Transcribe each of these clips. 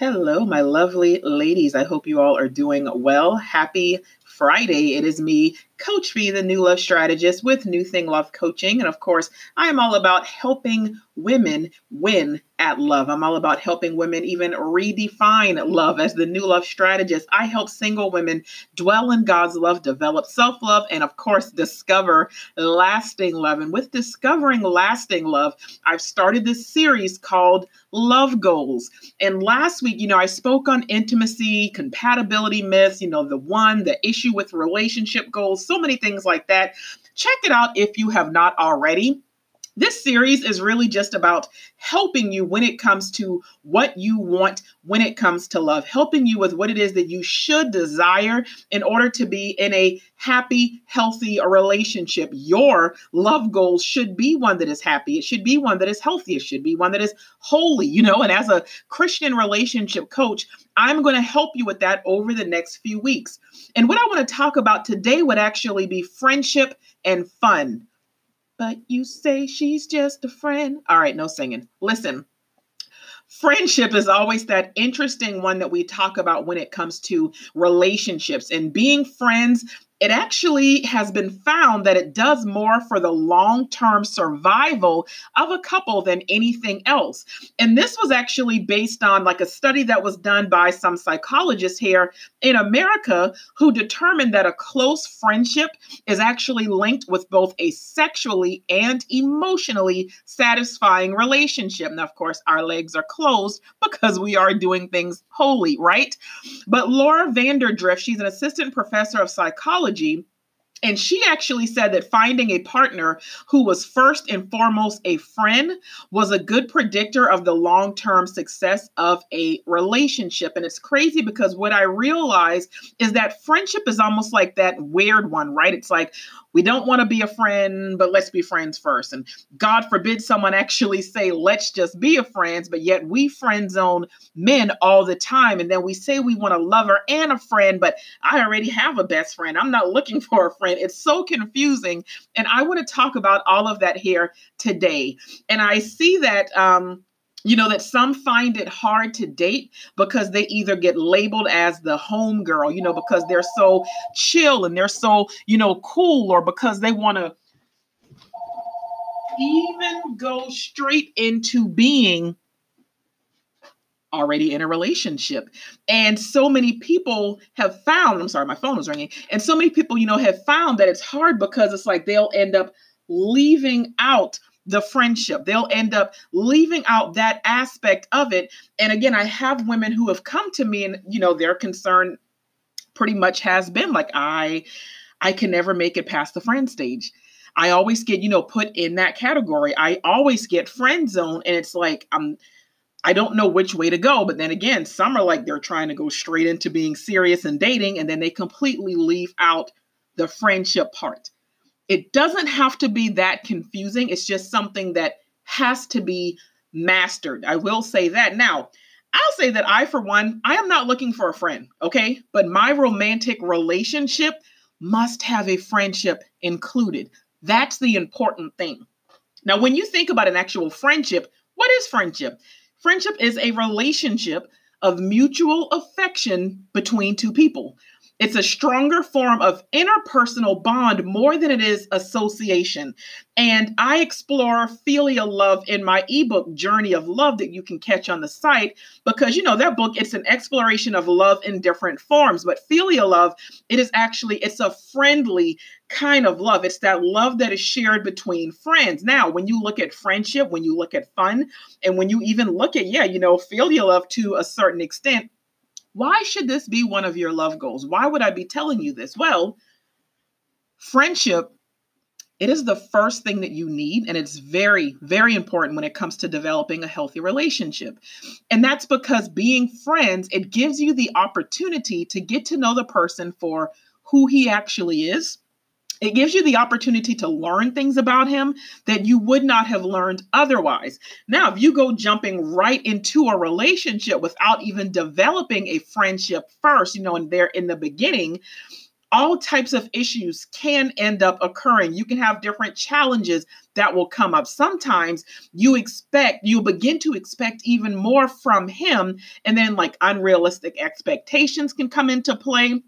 Hello, my lovely ladies. I hope you all are doing well. Happy Friday. It is me, Coach B, the new love strategist with New Thing Love Coaching. And of course, I am all about helping women win at love. I'm all about helping women even redefine love as the new love strategist. I help single women dwell in God's love, develop self love, and of course, discover lasting love. And with discovering lasting love, I've started this series called Love Goals. And last week, you know, I spoke on intimacy, compatibility myths, you know, the one, the issue with relationship goals, so many things like that. Check it out if you have not already. This series is really just about helping you when it comes to what you want when it comes to love, helping you with what it is that you should desire in order to be in a happy, healthy relationship. Your love goals should be one that is happy, it should be one that is healthy, it should be one that is holy, you know. And as a Christian relationship coach, I'm going to help you with that over the next few weeks. And what I want to talk about today would actually be friendship and fun but you say she's just a friend. All right, no singing. Listen, friendship is always that interesting one that we talk about when it comes to relationships and being friends it actually has been found that it does more for the long term survival of a couple than anything else. And this was actually based on like a study that was done by some psychologists here in America who determined that a close friendship is actually linked with both a sexually and emotionally satisfying relationship. Now, of course, our legs are closed because we are doing things holy, right? But Laura VanderDrift, she's an assistant professor of psychology psychology and she actually said that finding a partner who was first and foremost a friend was a good predictor of the long term success of a relationship. And it's crazy because what I realized is that friendship is almost like that weird one, right? It's like, we don't want to be a friend, but let's be friends first. And God forbid someone actually say, let's just be a friends, but yet we friend zone men all the time. And then we say we want a lover and a friend, but I already have a best friend. I'm not looking for a friend. It's so confusing. And I want to talk about all of that here today. And I see that um, you know that some find it hard to date because they either get labeled as the home girl you know because they're so chill and they're so you know cool or because they want to even go straight into being already in a relationship and so many people have found i'm sorry my phone was ringing and so many people you know have found that it's hard because it's like they'll end up leaving out the friendship. They'll end up leaving out that aspect of it. And again, I have women who have come to me and, you know, their concern pretty much has been like, I, I can never make it past the friend stage. I always get, you know, put in that category. I always get friend zone. And it's like, I'm, I don't know which way to go. But then again, some are like they're trying to go straight into being serious and dating, and then they completely leave out the friendship part. It doesn't have to be that confusing. It's just something that has to be mastered. I will say that. Now, I'll say that I, for one, I am not looking for a friend, okay? But my romantic relationship must have a friendship included. That's the important thing. Now, when you think about an actual friendship, what is friendship? Friendship is a relationship of mutual affection between two people. It's a stronger form of interpersonal bond more than it is association. And I explore filial love in my ebook, Journey of Love, that you can catch on the site because, you know, that book, it's an exploration of love in different forms. But filial love, it is actually, it's a friendly kind of love. It's that love that is shared between friends. Now, when you look at friendship, when you look at fun, and when you even look at, yeah, you know, filial love to a certain extent, why should this be one of your love goals? Why would I be telling you this? Well, friendship it is the first thing that you need, and it's very, very important when it comes to developing a healthy relationship. And that's because being friends, it gives you the opportunity to get to know the person for who he actually is, it gives you the opportunity to learn things about him that you would not have learned otherwise. Now, if you go jumping right into a relationship without even developing a friendship first, you know, and there in the beginning, all types of issues can end up occurring. You can have different challenges that will come up. Sometimes you expect, you begin to expect even more from him, and then like unrealistic expectations can come into play.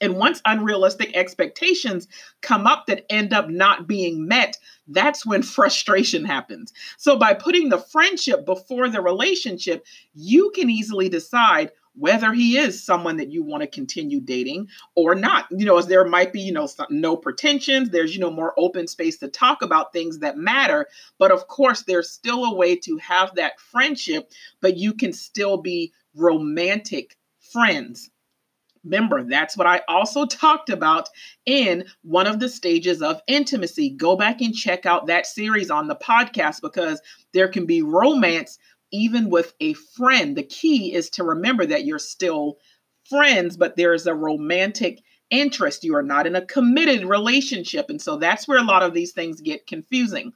And once unrealistic expectations come up that end up not being met, that's when frustration happens. So, by putting the friendship before the relationship, you can easily decide whether he is someone that you want to continue dating or not. You know, as there might be, you know, some, no pretensions, there's, you know, more open space to talk about things that matter. But of course, there's still a way to have that friendship, but you can still be romantic friends. Remember, that's what I also talked about in one of the stages of intimacy. Go back and check out that series on the podcast because there can be romance even with a friend, the key is to remember that you're still friends, but there's a romantic interest. You are not in a committed relationship. And so that's where a lot of these things get confusing.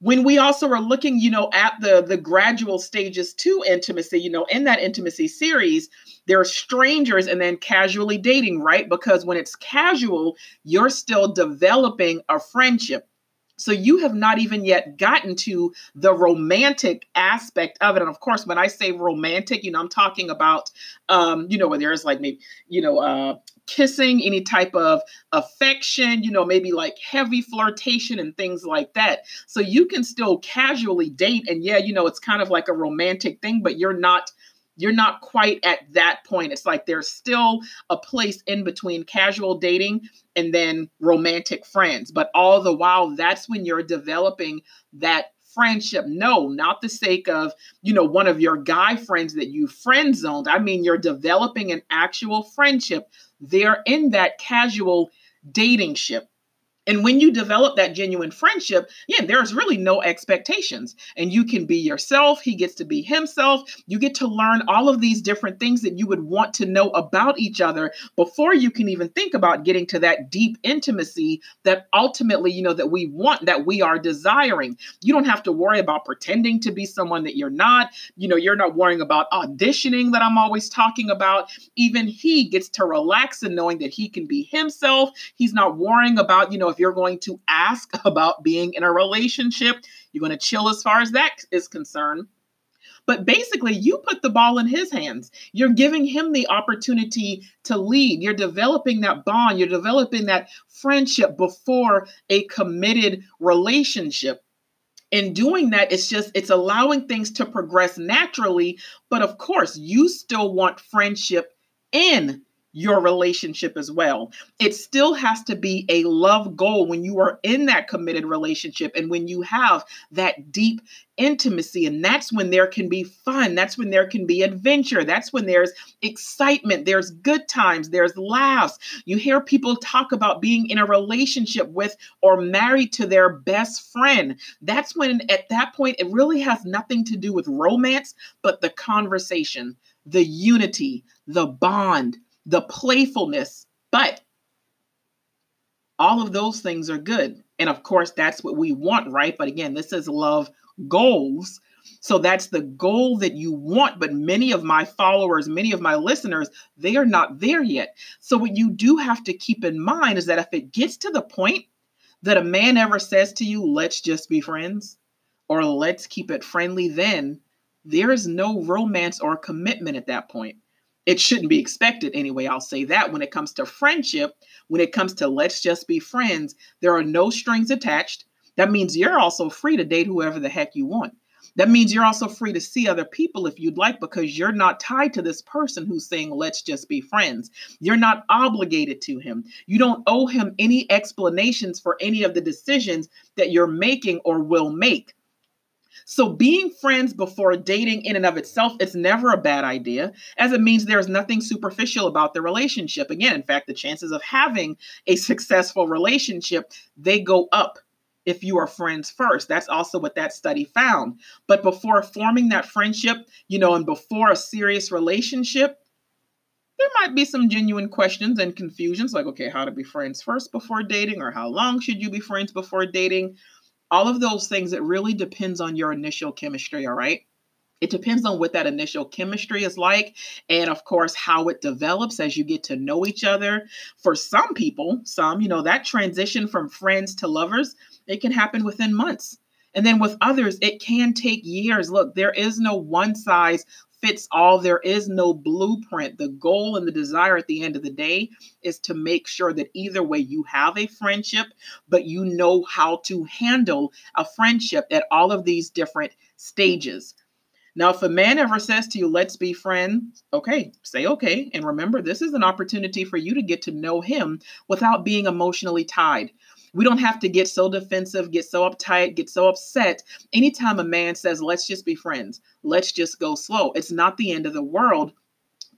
When we also are looking, you know, at the the gradual stages to intimacy, you know, in that intimacy series, there are strangers and then casually dating, right? Because when it's casual, you're still developing a friendship. So you have not even yet gotten to the romantic aspect of it. And of course, when I say romantic, you know, I'm talking about, um, you know, where there's like maybe, you know, uh, kissing, any type of affection, you know, maybe like heavy flirtation and things like that. So you can still casually date. And yeah, you know, it's kind of like a romantic thing, but you're not you're not quite at that point. It's like there's still a place in between casual dating and then romantic friends. But all the while, that's when you're developing that friendship. No, not the sake of, you know, one of your guy friends that you friend zoned. I mean, you're developing an actual friendship. They're in that casual dating ship. And when you develop that genuine friendship, yeah, there's really no expectations. And you can be yourself. He gets to be himself. You get to learn all of these different things that you would want to know about each other before you can even think about getting to that deep intimacy that ultimately, you know, that we want, that we are desiring. You don't have to worry about pretending to be someone that you're not. You know, you're not worrying about auditioning that I'm always talking about. Even he gets to relax in knowing that he can be himself. He's not worrying about, you know, if you're going to ask about being in a relationship, you're going to chill as far as that is concerned. But basically, you put the ball in his hands. You're giving him the opportunity to lead. You're developing that bond. You're developing that friendship before a committed relationship. In doing that, it's just, it's allowing things to progress naturally. But of course, you still want friendship in your relationship as well. It still has to be a love goal when you are in that committed relationship and when you have that deep intimacy. And that's when there can be fun. That's when there can be adventure. That's when there's excitement. There's good times. There's laughs. You hear people talk about being in a relationship with or married to their best friend. That's when, at that point, it really has nothing to do with romance, but the conversation, the unity, the bond the playfulness, but all of those things are good. And of course, that's what we want, right? But again, this is love goals. So that's the goal that you want. But many of my followers, many of my listeners, they are not there yet. So what you do have to keep in mind is that if it gets to the point that a man ever says to you, let's just be friends, or let's keep it friendly, then there is no romance or commitment at that point it shouldn't be expected anyway. I'll say that when it comes to friendship, when it comes to let's just be friends, there are no strings attached. That means you're also free to date whoever the heck you want. That means you're also free to see other people if you'd like because you're not tied to this person who's saying, let's just be friends. You're not obligated to him. You don't owe him any explanations for any of the decisions that you're making or will make. So being friends before dating in and of itself, it's never a bad idea, as it means there's nothing superficial about the relationship. Again, in fact, the chances of having a successful relationship, they go up if you are friends first. That's also what that study found. But before forming that friendship, you know, and before a serious relationship, there might be some genuine questions and confusions like, okay, how to be friends first before dating, or how long should you be friends before dating? All of those things, it really depends on your initial chemistry, all right? It depends on what that initial chemistry is like, and of course, how it develops as you get to know each other. For some people, some, you know, that transition from friends to lovers, it can happen within months. And then with others, it can take years. Look, there is no one size fits all. There is no blueprint. The goal and the desire at the end of the day is to make sure that either way you have a friendship, but you know how to handle a friendship at all of these different stages. Now, if a man ever says to you, let's be friends, okay, say okay. And remember, this is an opportunity for you to get to know him without being emotionally tied. We don't have to get so defensive, get so uptight, get so upset. Anytime a man says, let's just be friends, let's just go slow, it's not the end of the world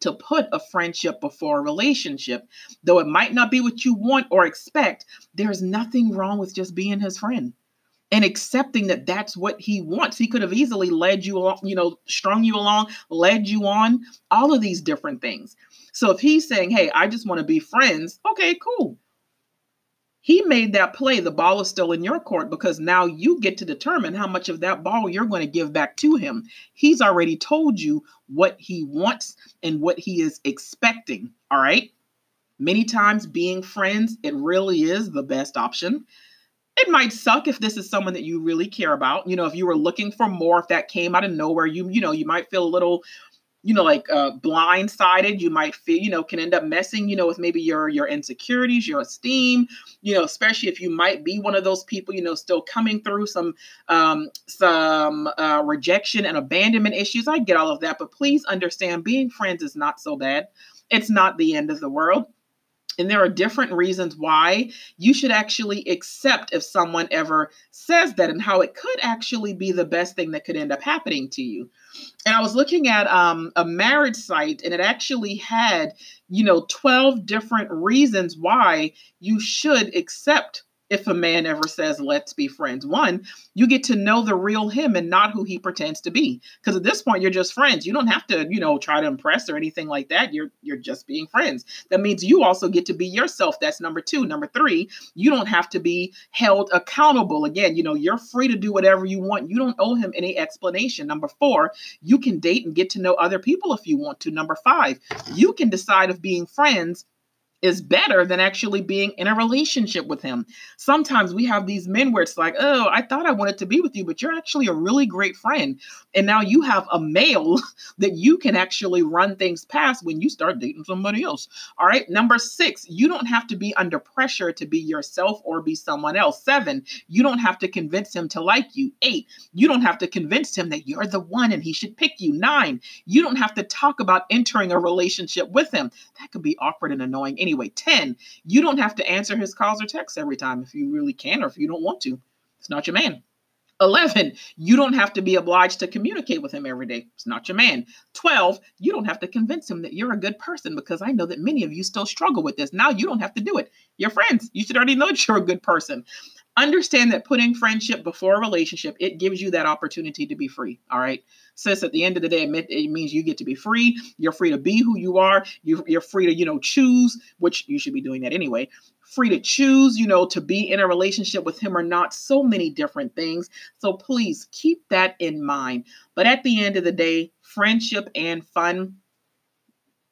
to put a friendship before a relationship. Though it might not be what you want or expect, there's nothing wrong with just being his friend and accepting that that's what he wants. He could have easily led you along, you know, strung you along, led you on, all of these different things. So if he's saying, hey, I just want to be friends, okay, cool. He made that play. The ball is still in your court because now you get to determine how much of that ball you're going to give back to him. He's already told you what he wants and what he is expecting. All right. Many times being friends, it really is the best option it might suck if this is someone that you really care about. You know, if you were looking for more, if that came out of nowhere, you you know, you might feel a little, you know, like uh, blindsided. You might feel, you know, can end up messing, you know, with maybe your your insecurities, your esteem. You know, especially if you might be one of those people, you know, still coming through some um, some uh, rejection and abandonment issues. I get all of that, but please understand, being friends is not so bad. It's not the end of the world and there are different reasons why you should actually accept if someone ever says that and how it could actually be the best thing that could end up happening to you. And I was looking at um, a marriage site and it actually had, you know, 12 different reasons why you should accept if a man ever says, let's be friends. One, you get to know the real him and not who he pretends to be. Because at this point, you're just friends. You don't have to, you know, try to impress or anything like that. You're you're just being friends. That means you also get to be yourself. That's number two. Number three, you don't have to be held accountable. Again, you know, you're free to do whatever you want. You don't owe him any explanation. Number four, you can date and get to know other people if you want to. Number five, you can decide if being friends is better than actually being in a relationship with him. Sometimes we have these men where it's like, oh, I thought I wanted to be with you, but you're actually a really great friend. And now you have a male that you can actually run things past when you start dating somebody else. All right. Number six, you don't have to be under pressure to be yourself or be someone else. Seven, you don't have to convince him to like you. Eight, you don't have to convince him that you're the one and he should pick you. Nine, you don't have to talk about entering a relationship with him. That could be awkward and annoying. 10, you don't have to answer his calls or texts every time if you really can or if you don't want to. It's not your man. 11, you don't have to be obliged to communicate with him every day. It's not your man. 12, you don't have to convince him that you're a good person because I know that many of you still struggle with this. Now you don't have to do it. You're friends. You should already know that you're a good person understand that putting friendship before a relationship it gives you that opportunity to be free all right? Sis at the end of the day it means you get to be free. You're free to be who you are. You're, free to you know choose which you should be doing that anyway. Free to choose you know to be in a relationship with him or not so many different things. So please keep that in mind. But at the end of the day friendship and fun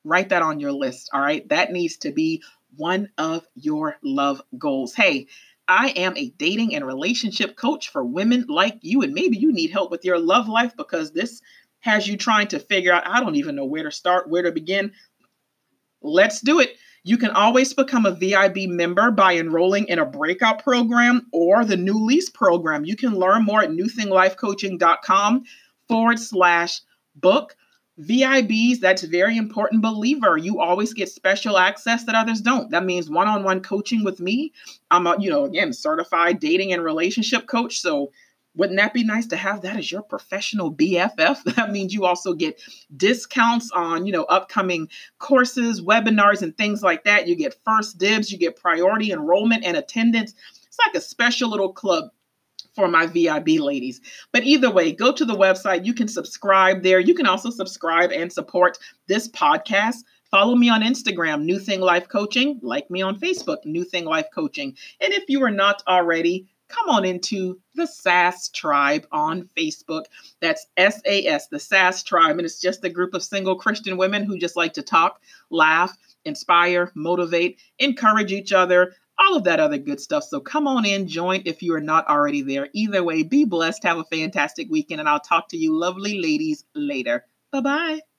write that on your list all right? That needs to be one of your love goals. Hey I am a dating and relationship coach for women like you, and maybe you need help with your love life because this has you trying to figure out, I don't even know where to start, where to begin. Let's do it. You can always become a VIB member by enrolling in a breakout program or the New Lease program. You can learn more at newthinglifecoaching.com forward slash book. VIBs, that's very important believer. You always get special access that others don't. That means one-on-one coaching with me. I'm a, you know, again, certified dating and relationship coach. So wouldn't that be nice to have that as your professional BFF? That means you also get discounts on, you know, upcoming courses, webinars, and things like that. You get first dibs, you get priority enrollment and attendance. It's like a special little club for my VIB ladies. But either way, go to the website. You can subscribe there. You can also subscribe and support this podcast. Follow me on Instagram, New Thing Life Coaching. Like me on Facebook, New Thing Life Coaching. And if you are not already, come on into the SAS Tribe on Facebook. That's S A S, the SAS Tribe. And it's just a group of single Christian women who just like to talk, laugh, inspire, motivate, encourage each other, all of that other good stuff. So come on in, join if you are not already there. Either way, be blessed, have a fantastic weekend, and I'll talk to you lovely ladies later. Bye bye.